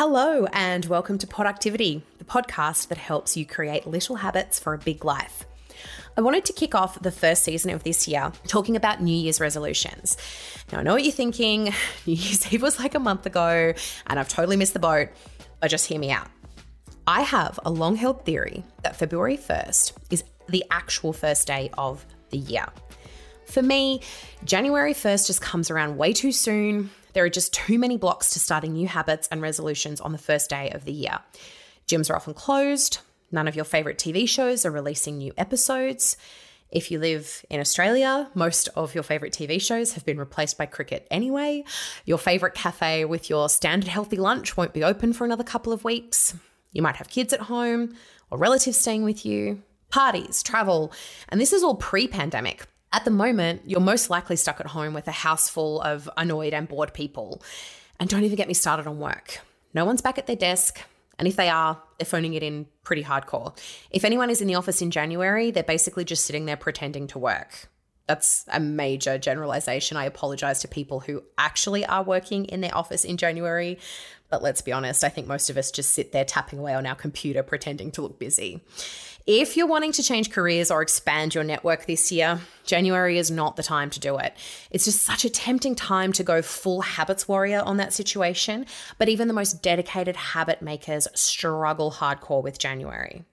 Hello, and welcome to Poductivity, the podcast that helps you create little habits for a big life. I wanted to kick off the first season of this year talking about New Year's resolutions. Now, I know what you're thinking. New Year's Eve was like a month ago, and I've totally missed the boat, but just hear me out. I have a long held theory that February 1st is the actual first day of the year. For me, January 1st just comes around way too soon. There are just too many blocks to starting new habits and resolutions on the first day of the year. Gyms are often closed. None of your favorite TV shows are releasing new episodes. If you live in Australia, most of your favorite TV shows have been replaced by cricket anyway. Your favorite cafe with your standard healthy lunch won't be open for another couple of weeks. You might have kids at home or relatives staying with you, parties, travel, and this is all pre pandemic. At the moment, you're most likely stuck at home with a house full of annoyed and bored people. And don't even get me started on work. No one's back at their desk. And if they are, they're phoning it in pretty hardcore. If anyone is in the office in January, they're basically just sitting there pretending to work. That's a major generalization. I apologize to people who actually are working in their office in January. But let's be honest, I think most of us just sit there tapping away on our computer pretending to look busy. If you're wanting to change careers or expand your network this year, January is not the time to do it. It's just such a tempting time to go full habits warrior on that situation, but even the most dedicated habit makers struggle hardcore with January.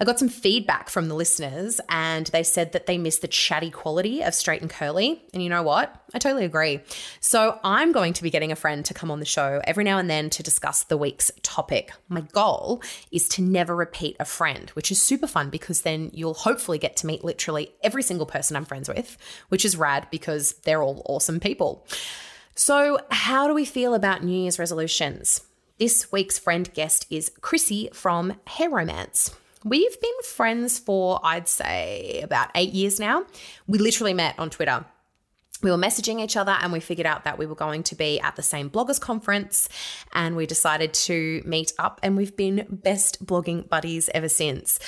I got some feedback from the listeners and they said that they miss the chatty quality of Straight and Curly. And you know what? I totally agree. So I'm going to be getting a friend to come on the show every now and then to discuss the week's topic. My goal is to never repeat a friend, which is super fun because then you'll hopefully get to meet literally every single person I'm friends with, which is rad because they're all awesome people. So, how do we feel about New Year's resolutions? This week's friend guest is Chrissy from Hair Romance. We've been friends for, I'd say, about eight years now. We literally met on Twitter. We were messaging each other and we figured out that we were going to be at the same bloggers conference and we decided to meet up and we've been best blogging buddies ever since.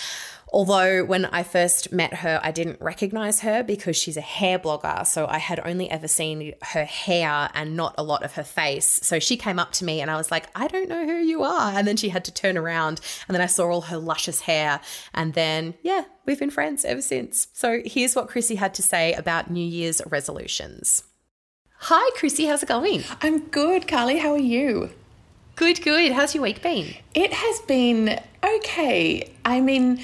Although when I first met her, I didn't recognize her because she's a hair blogger. So I had only ever seen her hair and not a lot of her face. So she came up to me and I was like, I don't know who you are. And then she had to turn around and then I saw all her luscious hair. And then, yeah, we've been friends ever since. So here's what Chrissy had to say about New Year's resolutions. Hi, Chrissy. How's it going? I'm good, Carly. How are you? Good, good. How's your week been? It has been okay. I mean,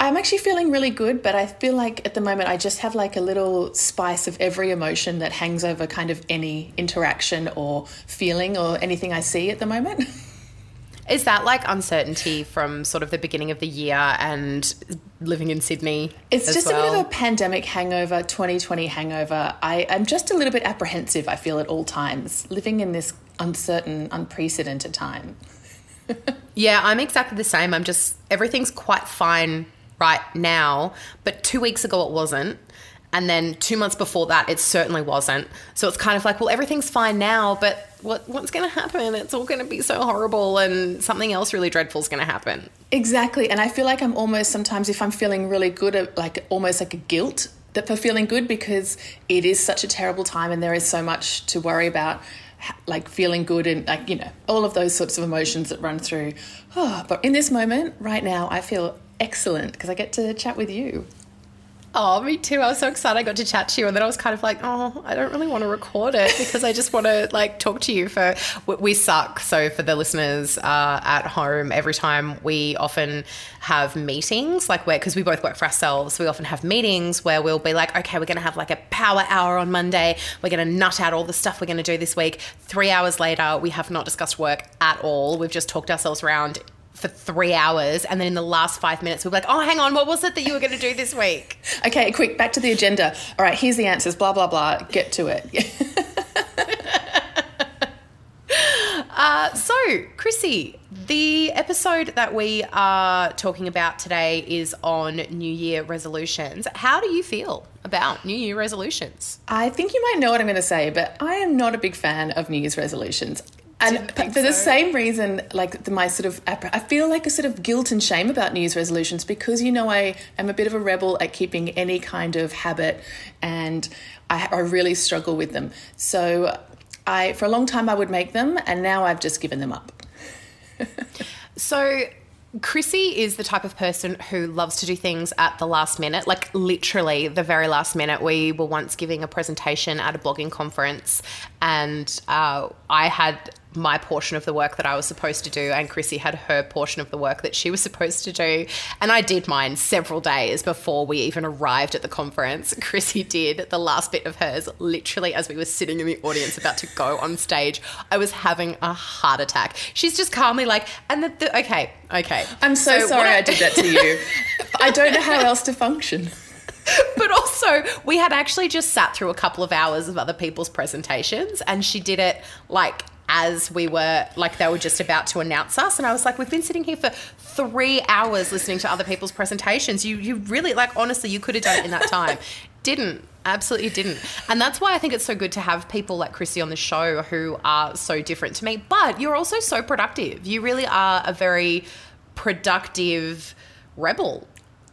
I'm actually feeling really good, but I feel like at the moment I just have like a little spice of every emotion that hangs over kind of any interaction or feeling or anything I see at the moment. Is that like uncertainty from sort of the beginning of the year and living in Sydney? It's just well? a bit of a pandemic hangover, 2020 hangover. I, I'm just a little bit apprehensive, I feel, at all times, living in this uncertain, unprecedented time. yeah, I'm exactly the same. I'm just, everything's quite fine right now, but two weeks ago it wasn't. And then two months before that, it certainly wasn't. So it's kind of like, well, everything's fine now, but what, what's going to happen? It's all going to be so horrible, and something else really dreadful is going to happen. Exactly. And I feel like I'm almost sometimes, if I'm feeling really good, uh, like almost like a guilt that for feeling good because it is such a terrible time and there is so much to worry about like feeling good and like you know all of those sorts of emotions that run through oh, but in this moment right now i feel excellent because I get to chat with you. Oh, me too. I was so excited I got to chat to you, and then I was kind of like, oh, I don't really want to record it because I just want to like talk to you. For we suck. So for the listeners uh, at home, every time we often have meetings, like where because we both work for ourselves, we often have meetings where we'll be like, okay, we're going to have like a power hour on Monday. We're going to nut out all the stuff we're going to do this week. Three hours later, we have not discussed work at all. We've just talked ourselves around for three hours, and then in the last five minutes, we're like, "Oh, hang on, what was it that you were going to do this week?" okay, quick, back to the agenda. All right, here's the answers. Blah blah blah. Get to it. uh, so, Chrissy, the episode that we are talking about today is on New Year resolutions. How do you feel about New Year resolutions? I think you might know what I'm going to say, but I am not a big fan of New Year's resolutions and for so. the same reason, like the, my sort of, I feel like a sort of guilt and shame about New Year's resolutions because you know I am a bit of a rebel at keeping any kind of habit, and I, I really struggle with them. So I, for a long time, I would make them, and now I've just given them up. so Chrissy is the type of person who loves to do things at the last minute, like literally the very last minute. We were once giving a presentation at a blogging conference, and uh, I had my portion of the work that I was supposed to do, and Chrissy had her portion of the work that she was supposed to do. And I did mine several days before we even arrived at the conference. Chrissy did the last bit of hers literally as we were sitting in the audience about to go on stage. I was having a heart attack. She's just calmly like, and the, the okay, okay. I'm so, so sorry I, I did that to you. I don't know how else to function but also we had actually just sat through a couple of hours of other people's presentations and she did it like as we were like they were just about to announce us. And I was like we've been sitting here for 3 hours listening to other people's presentations. You you really like honestly you could have done it in that time. Didn't. Absolutely didn't. And that's why I think it's so good to have people like Chrissy on the show who are so different to me. But you're also so productive. You really are a very productive rebel.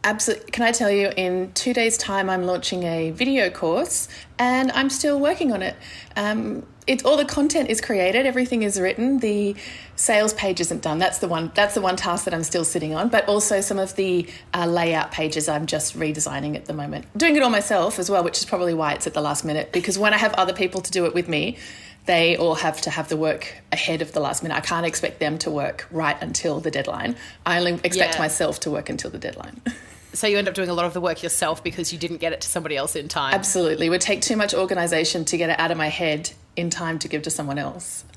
Absolutely. Can I tell you, in two days' time, I'm launching a video course and I'm still working on it. Um, it, all the content is created, everything is written. The sales page isn't done. That's the one. That's the one task that I'm still sitting on. But also some of the uh, layout pages, I'm just redesigning at the moment. Doing it all myself as well, which is probably why it's at the last minute. Because when I have other people to do it with me, they all have to have the work ahead of the last minute. I can't expect them to work right until the deadline. I only expect yeah. myself to work until the deadline. So you end up doing a lot of the work yourself because you didn't get it to somebody else in time. Absolutely. It would take too much organization to get it out of my head in time to give to someone else.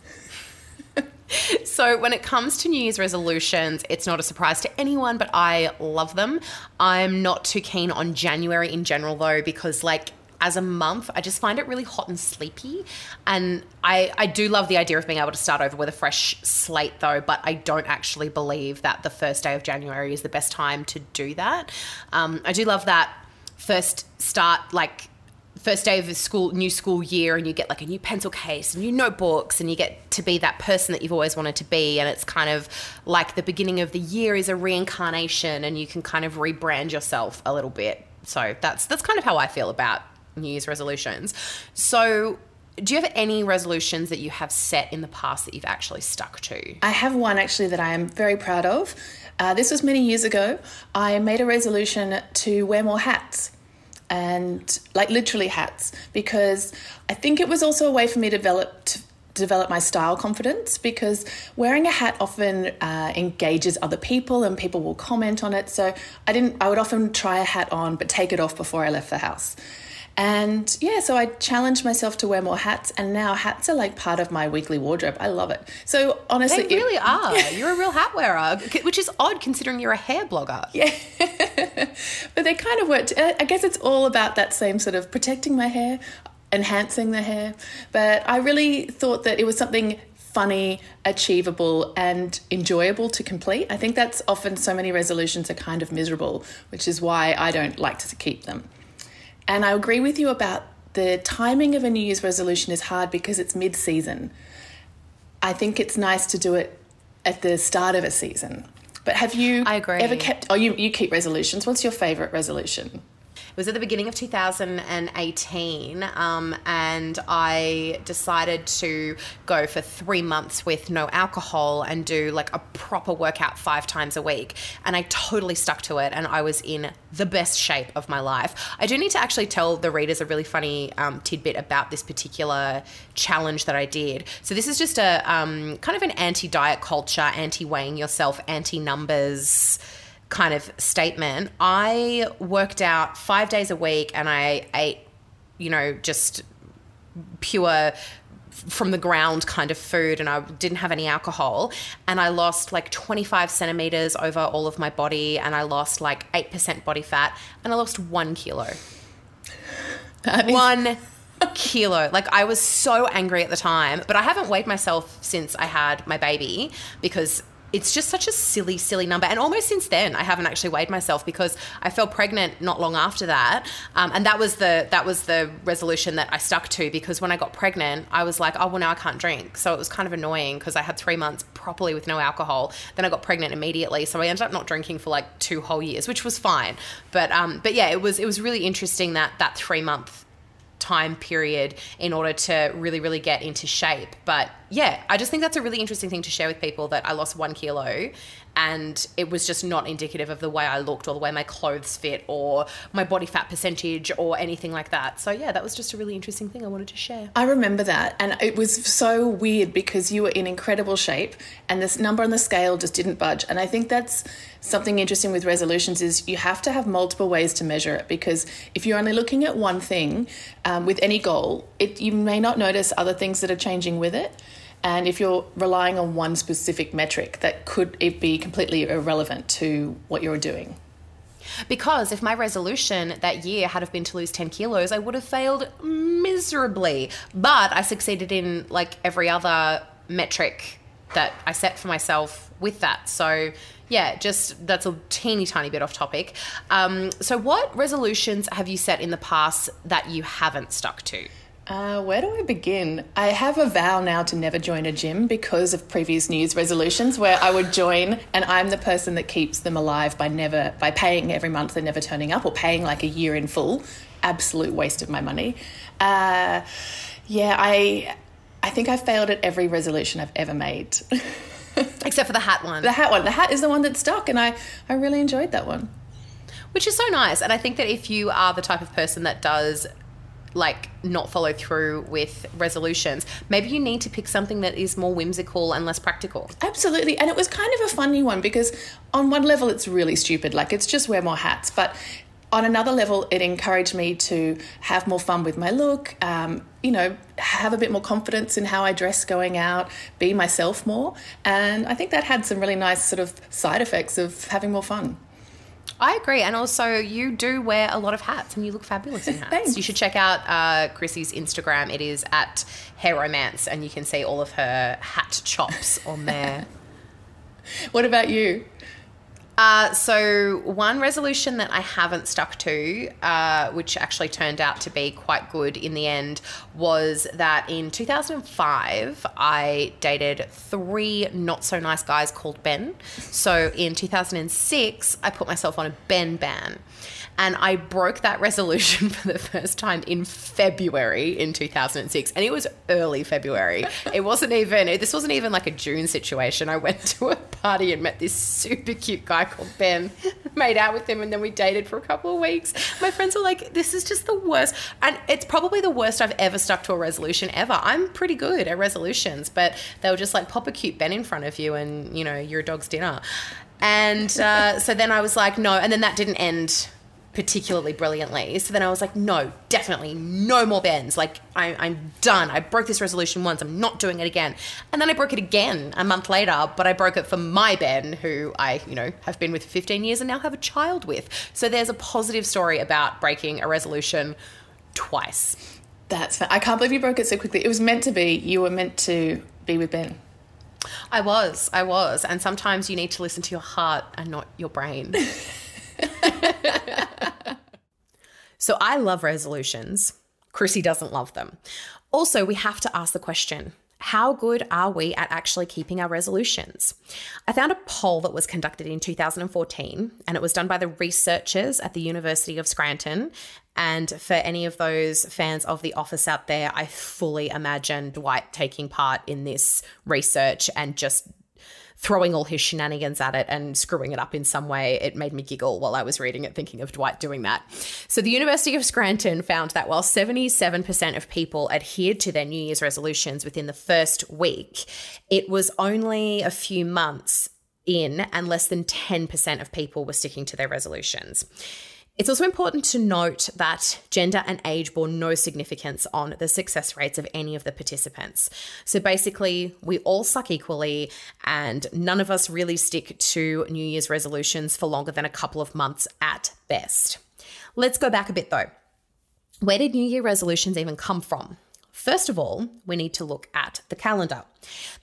So, when it comes to New Year's resolutions, it's not a surprise to anyone, but I love them. I'm not too keen on January in general, though, because, like, as a month, I just find it really hot and sleepy. And I, I do love the idea of being able to start over with a fresh slate, though, but I don't actually believe that the first day of January is the best time to do that. Um, I do love that first start, like, first day of school new school year and you get like a new pencil case and new notebooks and you get to be that person that you've always wanted to be and it's kind of like the beginning of the year is a reincarnation and you can kind of rebrand yourself a little bit so that's that's kind of how I feel about New Year's resolutions. So, do you have any resolutions that you have set in the past that you've actually stuck to? I have one actually that I am very proud of. Uh, this was many years ago. I made a resolution to wear more hats and like literally hats because I think it was also a way for me to develop to develop my style confidence because wearing a hat often uh, engages other people and people will comment on it so i didn't i would often try a hat on but take it off before i left the house and yeah, so I challenged myself to wear more hats, and now hats are like part of my weekly wardrobe. I love it. So honestly, they really it, are. You're a real hat wearer, which is odd considering you're a hair blogger. Yeah, but they kind of work. Uh, I guess it's all about that same sort of protecting my hair, enhancing the hair. But I really thought that it was something funny, achievable, and enjoyable to complete. I think that's often so many resolutions are kind of miserable, which is why I don't like to keep them. And I agree with you about the timing of a New Year's resolution is hard because it's mid season. I think it's nice to do it at the start of a season. But have you I agree. ever kept oh you, you keep resolutions. What's your favorite resolution? It was at the beginning of 2018, um, and I decided to go for three months with no alcohol and do like a proper workout five times a week. And I totally stuck to it, and I was in the best shape of my life. I do need to actually tell the readers a really funny um, tidbit about this particular challenge that I did. So, this is just a um, kind of an anti diet culture, anti weighing yourself, anti numbers kind of statement, I worked out five days a week and I ate, you know, just pure from the ground kind of food and I didn't have any alcohol and I lost like 25 centimeters over all of my body and I lost like 8% body fat and I lost one kilo. one kilo. Like I was so angry at the time, but I haven't weighed myself since I had my baby because it's just such a silly, silly number. And almost since then, I haven't actually weighed myself because I fell pregnant not long after that, um, and that was the that was the resolution that I stuck to. Because when I got pregnant, I was like, oh well, now I can't drink. So it was kind of annoying because I had three months properly with no alcohol. Then I got pregnant immediately, so I ended up not drinking for like two whole years, which was fine. But um, but yeah, it was it was really interesting that that three month time period in order to really, really get into shape. But yeah, I just think that's a really interesting thing to share with people that I lost one kilo and it was just not indicative of the way I looked or the way my clothes fit or my body fat percentage or anything like that. So yeah, that was just a really interesting thing I wanted to share. I remember that and it was so weird because you were in incredible shape and this number on the scale just didn't budge. And I think that's something interesting with resolutions is you have to have multiple ways to measure it because if you're only looking at one thing um, with any goal, it, you may not notice other things that are changing with it. And if you're relying on one specific metric, that could it be completely irrelevant to what you're doing. Because if my resolution that year had have been to lose 10 kilos, I would have failed miserably. But I succeeded in like every other metric that I set for myself with that. So, yeah, just that's a teeny tiny bit off topic. Um, so, what resolutions have you set in the past that you haven't stuck to? Uh, where do I begin? I have a vow now to never join a gym because of previous New Year's resolutions where I would join and I'm the person that keeps them alive by never by paying every month and never turning up or paying like a year in full. Absolute waste of my money. Uh, yeah, I I think I failed at every resolution I've ever made. Except for the hat one. The hat one. The hat is the one that stuck and I, I really enjoyed that one. Which is so nice. And I think that if you are the type of person that does like not follow through with resolutions. Maybe you need to pick something that is more whimsical and less practical. Absolutely. And it was kind of a funny one because on one level it's really stupid, like it's just wear more hats, but on another level, it encouraged me to have more fun with my look, um, you know, have a bit more confidence in how I dress going out, be myself more. And I think that had some really nice sort of side effects of having more fun. I agree. And also, you do wear a lot of hats and you look fabulous in hats. Thanks. You should check out uh, Chrissy's Instagram. It is at Hair Romance, and you can see all of her hat chops on there. what about you? Uh, so, one resolution that I haven't stuck to, uh, which actually turned out to be quite good in the end, was that in 2005, I dated three not so nice guys called Ben. So, in 2006, I put myself on a Ben ban. And I broke that resolution for the first time in February in 2006. And it was early February. it wasn't even, this wasn't even like a June situation. I went to a party and met this super cute guy called Ben, made out with him, and then we dated for a couple of weeks. My friends were like, this is just the worst. And it's probably the worst I've ever stuck to a resolution ever. I'm pretty good at resolutions, but they were just like, pop a cute Ben in front of you and, you know, your dog's dinner. And uh, so then I was like, no. And then that didn't end particularly brilliantly. So then I was like, no, definitely no more bends. Like, I, I'm done. I broke this resolution once. I'm not doing it again. And then I broke it again a month later, but I broke it for my Ben, who I, you know, have been with for 15 years and now have a child with. So there's a positive story about breaking a resolution twice. That's I can't believe you broke it so quickly. It was meant to be. You were meant to be with Ben. I was. I was. And sometimes you need to listen to your heart and not your brain. so I love resolutions. Chrissy doesn't love them. Also, we have to ask the question how good are we at actually keeping our resolutions? I found a poll that was conducted in 2014, and it was done by the researchers at the University of Scranton. And for any of those fans of The Office out there, I fully imagine Dwight taking part in this research and just throwing all his shenanigans at it and screwing it up in some way. It made me giggle while I was reading it, thinking of Dwight doing that. So, the University of Scranton found that while 77% of people adhered to their New Year's resolutions within the first week, it was only a few months in and less than 10% of people were sticking to their resolutions. It's also important to note that gender and age bore no significance on the success rates of any of the participants. So basically, we all suck equally, and none of us really stick to New Year's resolutions for longer than a couple of months at best. Let's go back a bit though. Where did New Year resolutions even come from? First of all, we need to look at the calendar.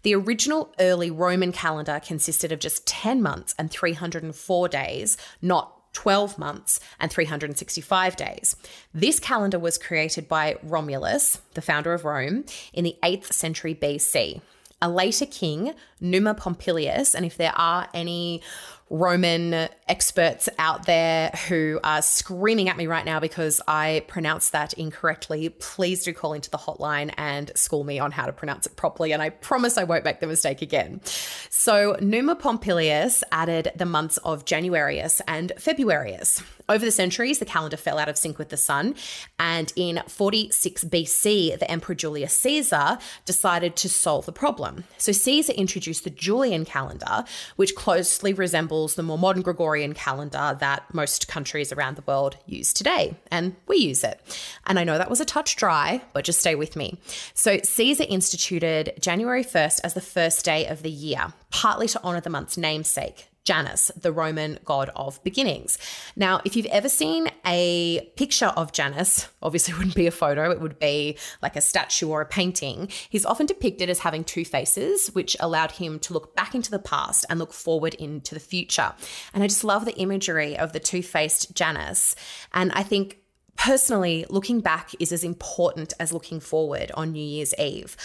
The original early Roman calendar consisted of just 10 months and 304 days, not 12 months and 365 days. This calendar was created by Romulus, the founder of Rome, in the 8th century BC. A later king, Numa Pompilius, and if there are any Roman experts out there who are screaming at me right now because I pronounced that incorrectly, please do call into the hotline and school me on how to pronounce it properly. And I promise I won't make the mistake again. So, Numa Pompilius added the months of Januarius and Februarius. Over the centuries, the calendar fell out of sync with the sun. And in 46 BC, the Emperor Julius Caesar decided to solve the problem. So, Caesar introduced the Julian calendar, which closely resembles the more modern Gregorian calendar that most countries around the world use today. And we use it. And I know that was a touch dry, but just stay with me. So, Caesar instituted January 1st as the first day of the year, partly to honor the month's namesake, Janus, the Roman god of beginnings. Now, if you've ever seen a picture of Janus, obviously it wouldn't be a photo, it would be like a statue or a painting. He's often depicted as having two faces, which allowed him to look back into the past and look forward into the future. And I just love the imagery of the two faced Janus. And I think Personally, looking back is as important as looking forward on New Year's Eve.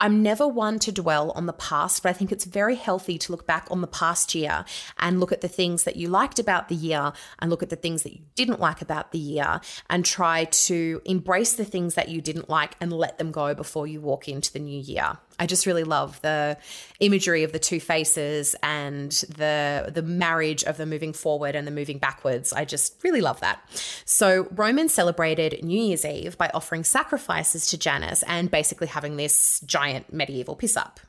I'm never one to dwell on the past, but I think it's very healthy to look back on the past year and look at the things that you liked about the year and look at the things that you didn't like about the year and try to embrace the things that you didn't like and let them go before you walk into the new year. I just really love the imagery of the two faces and the the marriage of the moving forward and the moving backwards. I just really love that. So Romans celebrated New Year's Eve by offering sacrifices to Janus and basically having this giant medieval piss up.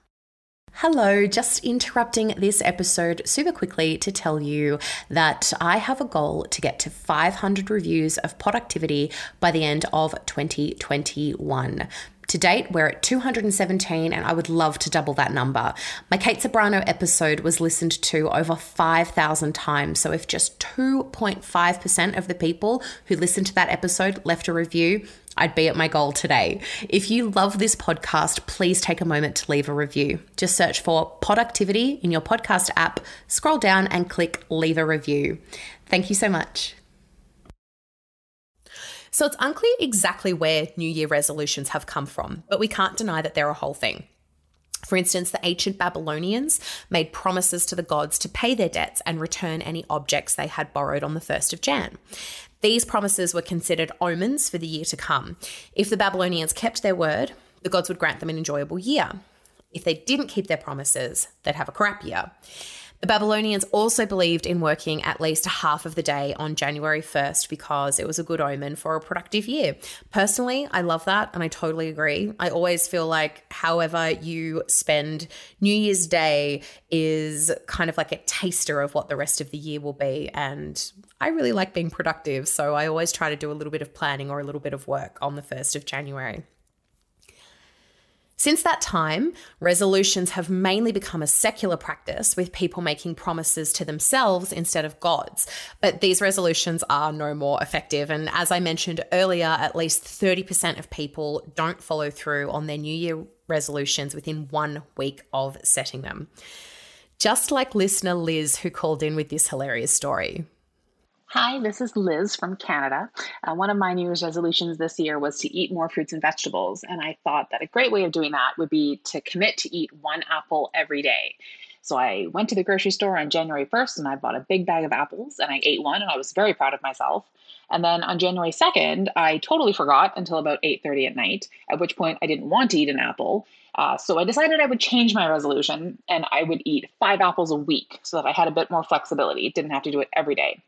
Hello, just interrupting this episode super quickly to tell you that I have a goal to get to 500 reviews of Poductivity by the end of 2021. To date, we're at 217, and I would love to double that number. My Kate Ceberano episode was listened to over 5,000 times. So, if just 2.5% of the people who listened to that episode left a review, I'd be at my goal today. If you love this podcast, please take a moment to leave a review. Just search for Poductivity in your podcast app, scroll down, and click leave a review. Thank you so much. So it's unclear exactly where New Year resolutions have come from, but we can't deny that they're a whole thing. For instance, the ancient Babylonians made promises to the gods to pay their debts and return any objects they had borrowed on the 1st of Jan. These promises were considered omens for the year to come. If the Babylonians kept their word, the gods would grant them an enjoyable year. If they didn't keep their promises, they'd have a crap year. The Babylonians also believed in working at least half of the day on January 1st because it was a good omen for a productive year. Personally, I love that and I totally agree. I always feel like however you spend New Year's Day is kind of like a taster of what the rest of the year will be. And I really like being productive. So I always try to do a little bit of planning or a little bit of work on the 1st of January. Since that time, resolutions have mainly become a secular practice with people making promises to themselves instead of gods. But these resolutions are no more effective. And as I mentioned earlier, at least 30% of people don't follow through on their New Year resolutions within one week of setting them. Just like listener Liz, who called in with this hilarious story. Hi, this is Liz from Canada. Uh, one of my New Year's resolutions this year was to eat more fruits and vegetables, and I thought that a great way of doing that would be to commit to eat one apple every day. So I went to the grocery store on January 1st and I bought a big bag of apples and I ate one and I was very proud of myself. And then on January 2nd, I totally forgot until about 8:30 at night, at which point I didn't want to eat an apple. Uh, so I decided I would change my resolution and I would eat five apples a week so that I had a bit more flexibility. Didn't have to do it every day.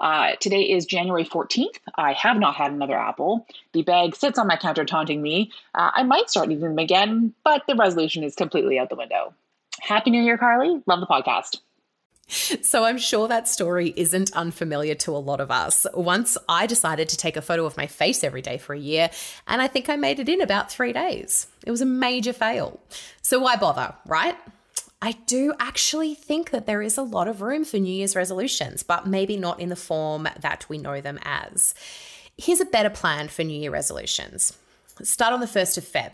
Uh, today is January 14th. I have not had another apple. The bag sits on my counter taunting me. Uh, I might start eating them again, but the resolution is completely out the window. Happy New Year, Carly. Love the podcast. So I'm sure that story isn't unfamiliar to a lot of us. Once I decided to take a photo of my face every day for a year, and I think I made it in about three days. It was a major fail. So why bother, right? I do actually think that there is a lot of room for New Year's resolutions, but maybe not in the form that we know them as. Here's a better plan for New Year resolutions. Start on the 1st of Feb.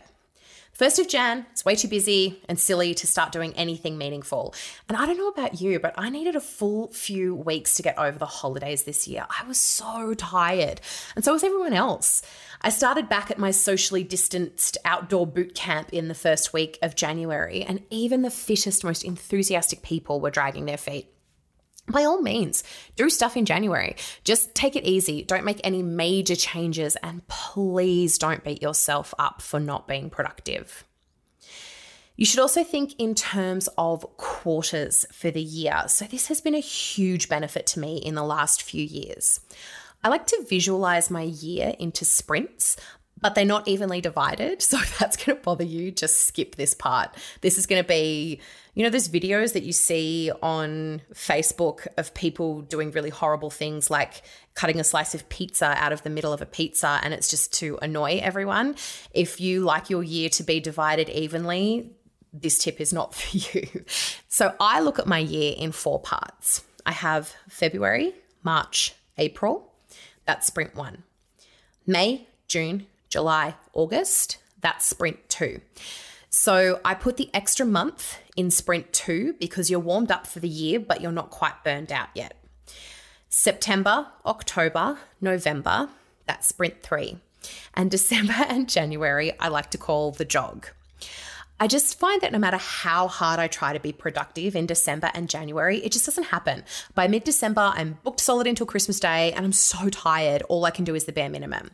1st of Jan, it's way too busy and silly to start doing anything meaningful. And I don't know about you, but I needed a full few weeks to get over the holidays this year. I was so tired. And so was everyone else. I started back at my socially distanced outdoor boot camp in the first week of January, and even the fittest, most enthusiastic people were dragging their feet. By all means, do stuff in January. Just take it easy. Don't make any major changes. And please don't beat yourself up for not being productive. You should also think in terms of quarters for the year. So, this has been a huge benefit to me in the last few years. I like to visualize my year into sprints, but they're not evenly divided. So, if that's going to bother you, just skip this part. This is going to be, you know, those videos that you see on Facebook of people doing really horrible things like cutting a slice of pizza out of the middle of a pizza and it's just to annoy everyone. If you like your year to be divided evenly, this tip is not for you. So I look at my year in four parts. I have February, March, April. That's sprint one. May, June, July, August. That's sprint two. So I put the extra month in sprint two because you're warmed up for the year, but you're not quite burned out yet. September, October, November, that's sprint three. And December and January, I like to call the jog. I just find that no matter how hard I try to be productive in December and January, it just doesn't happen. By mid December, I'm booked solid until Christmas Day and I'm so tired. All I can do is the bare minimum.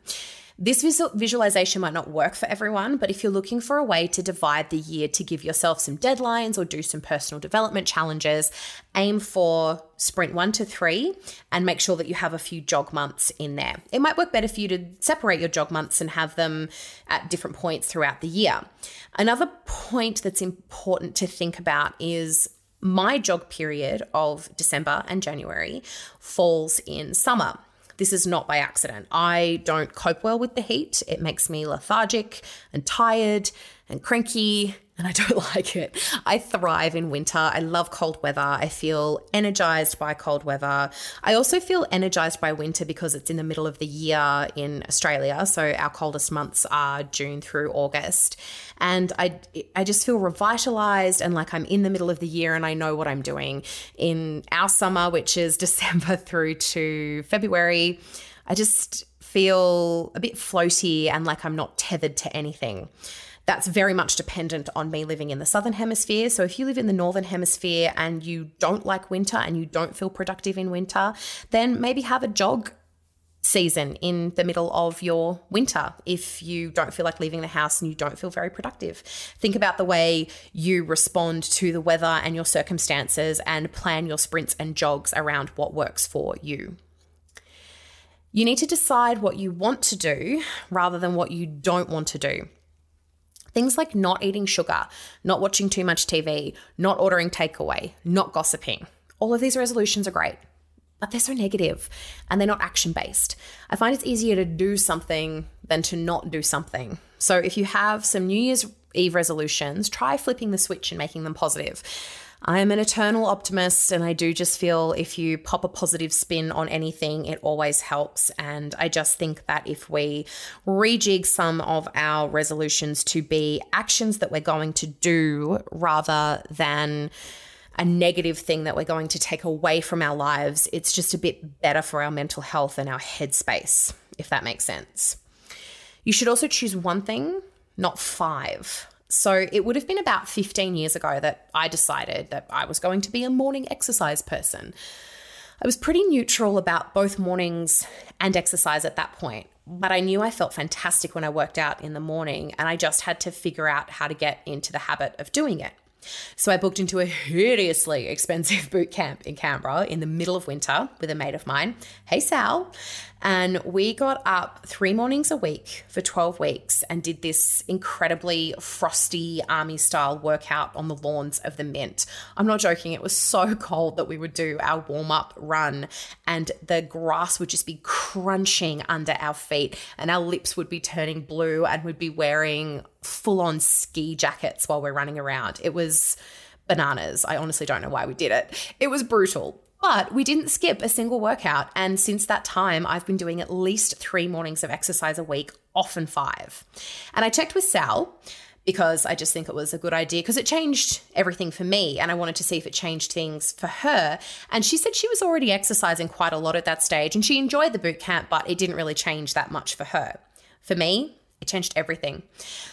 This visual- visualization might not work for everyone, but if you're looking for a way to divide the year to give yourself some deadlines or do some personal development challenges, aim for sprint one to three and make sure that you have a few jog months in there. It might work better for you to separate your jog months and have them at different points throughout the year. Another point that's important to think about is my jog period of December and January falls in summer. This is not by accident. I don't cope well with the heat. It makes me lethargic and tired and cranky and I don't like it. I thrive in winter. I love cold weather. I feel energized by cold weather. I also feel energized by winter because it's in the middle of the year in Australia. So our coldest months are June through August. And I, I just feel revitalized and like I'm in the middle of the year and I know what I'm doing. In our summer, which is December through to February, I just feel a bit floaty and like I'm not tethered to anything. That's very much dependent on me living in the southern hemisphere. So if you live in the northern hemisphere and you don't like winter and you don't feel productive in winter, then maybe have a jog season in the middle of your winter if you don't feel like leaving the house and you don't feel very productive. Think about the way you respond to the weather and your circumstances and plan your sprints and jogs around what works for you. You need to decide what you want to do rather than what you don't want to do. Things like not eating sugar, not watching too much TV, not ordering takeaway, not gossiping. All of these resolutions are great, but they're so negative and they're not action based. I find it's easier to do something than to not do something. So if you have some New Year's Eve resolutions, try flipping the switch and making them positive. I am an eternal optimist, and I do just feel if you pop a positive spin on anything, it always helps. And I just think that if we rejig some of our resolutions to be actions that we're going to do rather than a negative thing that we're going to take away from our lives, it's just a bit better for our mental health and our headspace, if that makes sense. You should also choose one thing, not five. So it would have been about 15 years ago that I decided that I was going to be a morning exercise person. I was pretty neutral about both mornings and exercise at that point, but I knew I felt fantastic when I worked out in the morning, and I just had to figure out how to get into the habit of doing it. So I booked into a hideously expensive boot camp in Canberra in the middle of winter with a mate of mine. Hey, Sal. And we got up three mornings a week for 12 weeks and did this incredibly frosty army style workout on the lawns of the Mint. I'm not joking, it was so cold that we would do our warm up run and the grass would just be crunching under our feet and our lips would be turning blue and we'd be wearing full on ski jackets while we're running around. It was bananas. I honestly don't know why we did it. It was brutal. But we didn't skip a single workout. And since that time, I've been doing at least three mornings of exercise a week, often five. And I checked with Sal because I just think it was a good idea because it changed everything for me and I wanted to see if it changed things for her. And she said she was already exercising quite a lot at that stage and she enjoyed the boot camp, but it didn't really change that much for her. For me, it changed everything.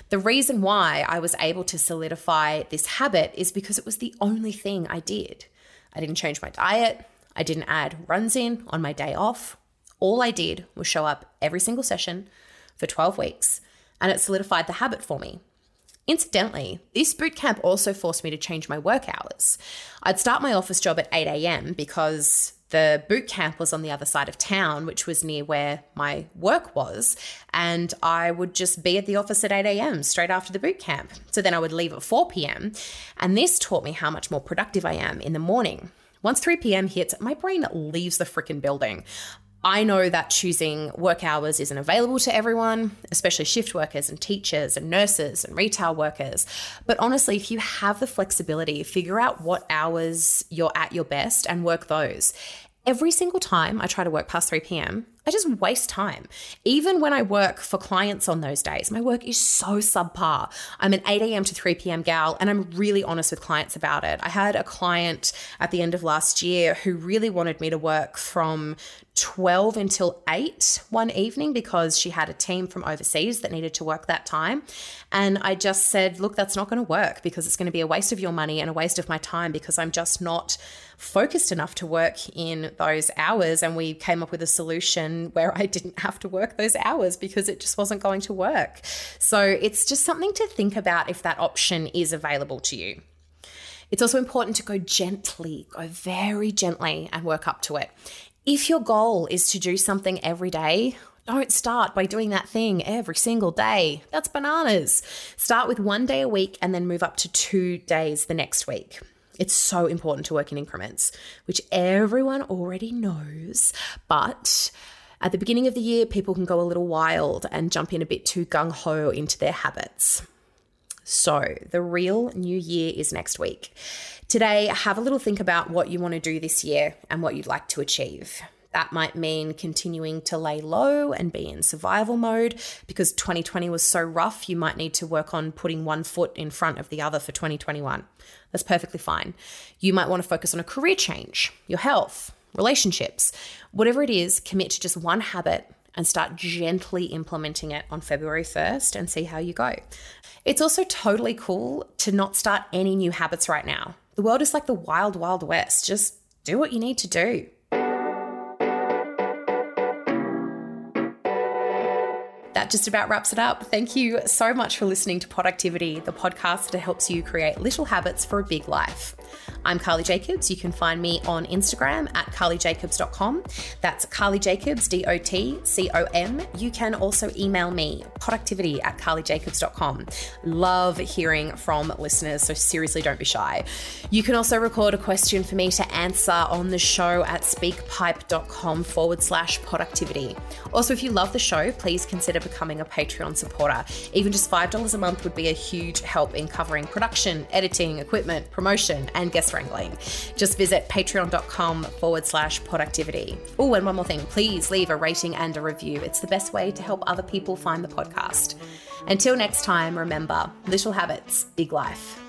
The reason why I was able to solidify this habit is because it was the only thing I did. I didn't change my diet. I didn't add runs in on my day off. All I did was show up every single session for 12 weeks, and it solidified the habit for me. Incidentally, this boot camp also forced me to change my work hours. I'd start my office job at 8 a.m. because the boot camp was on the other side of town, which was near where my work was. And I would just be at the office at 8 a.m. straight after the boot camp. So then I would leave at 4 p.m. And this taught me how much more productive I am in the morning. Once 3 p.m. hits, my brain leaves the freaking building. I know that choosing work hours isn't available to everyone, especially shift workers and teachers and nurses and retail workers. But honestly, if you have the flexibility, figure out what hours you're at your best and work those. Every single time I try to work past 3 p.m., I just waste time. Even when I work for clients on those days, my work is so subpar. I'm an 8 a.m. to 3 p.m. gal, and I'm really honest with clients about it. I had a client at the end of last year who really wanted me to work from 12 until 8 one evening because she had a team from overseas that needed to work that time. And I just said, look, that's not going to work because it's going to be a waste of your money and a waste of my time because I'm just not focused enough to work in those hours. And we came up with a solution where I didn't have to work those hours because it just wasn't going to work. So it's just something to think about if that option is available to you. It's also important to go gently, go very gently and work up to it. If your goal is to do something every day, don't start by doing that thing every single day. That's bananas. Start with one day a week and then move up to two days the next week. It's so important to work in increments, which everyone already knows. But at the beginning of the year, people can go a little wild and jump in a bit too gung ho into their habits. So, the real new year is next week. Today, have a little think about what you want to do this year and what you'd like to achieve. That might mean continuing to lay low and be in survival mode because 2020 was so rough, you might need to work on putting one foot in front of the other for 2021. That's perfectly fine. You might want to focus on a career change, your health, relationships. Whatever it is, commit to just one habit and start gently implementing it on February 1st and see how you go. It's also totally cool to not start any new habits right now. The world is like the wild, wild west. Just do what you need to do. That just about wraps it up. Thank you so much for listening to Poductivity, the podcast that helps you create little habits for a big life. I'm Carly Jacobs. You can find me on Instagram at carlyjacobs.com. That's Carly Jacobs, D O T C O M. You can also email me, poductivity at carlyjacobs.com. Love hearing from listeners, so seriously don't be shy. You can also record a question for me to answer on the show at speakpipe.com forward slash poductivity. Also, if you love the show, please consider becoming a Patreon supporter. Even just $5 a month would be a huge help in covering production, editing, equipment, promotion, and guest wrangling. Just visit patreon.com forward slash poductivity. Oh, and one more thing please leave a rating and a review. It's the best way to help other people find the podcast. Until next time, remember little habits, big life.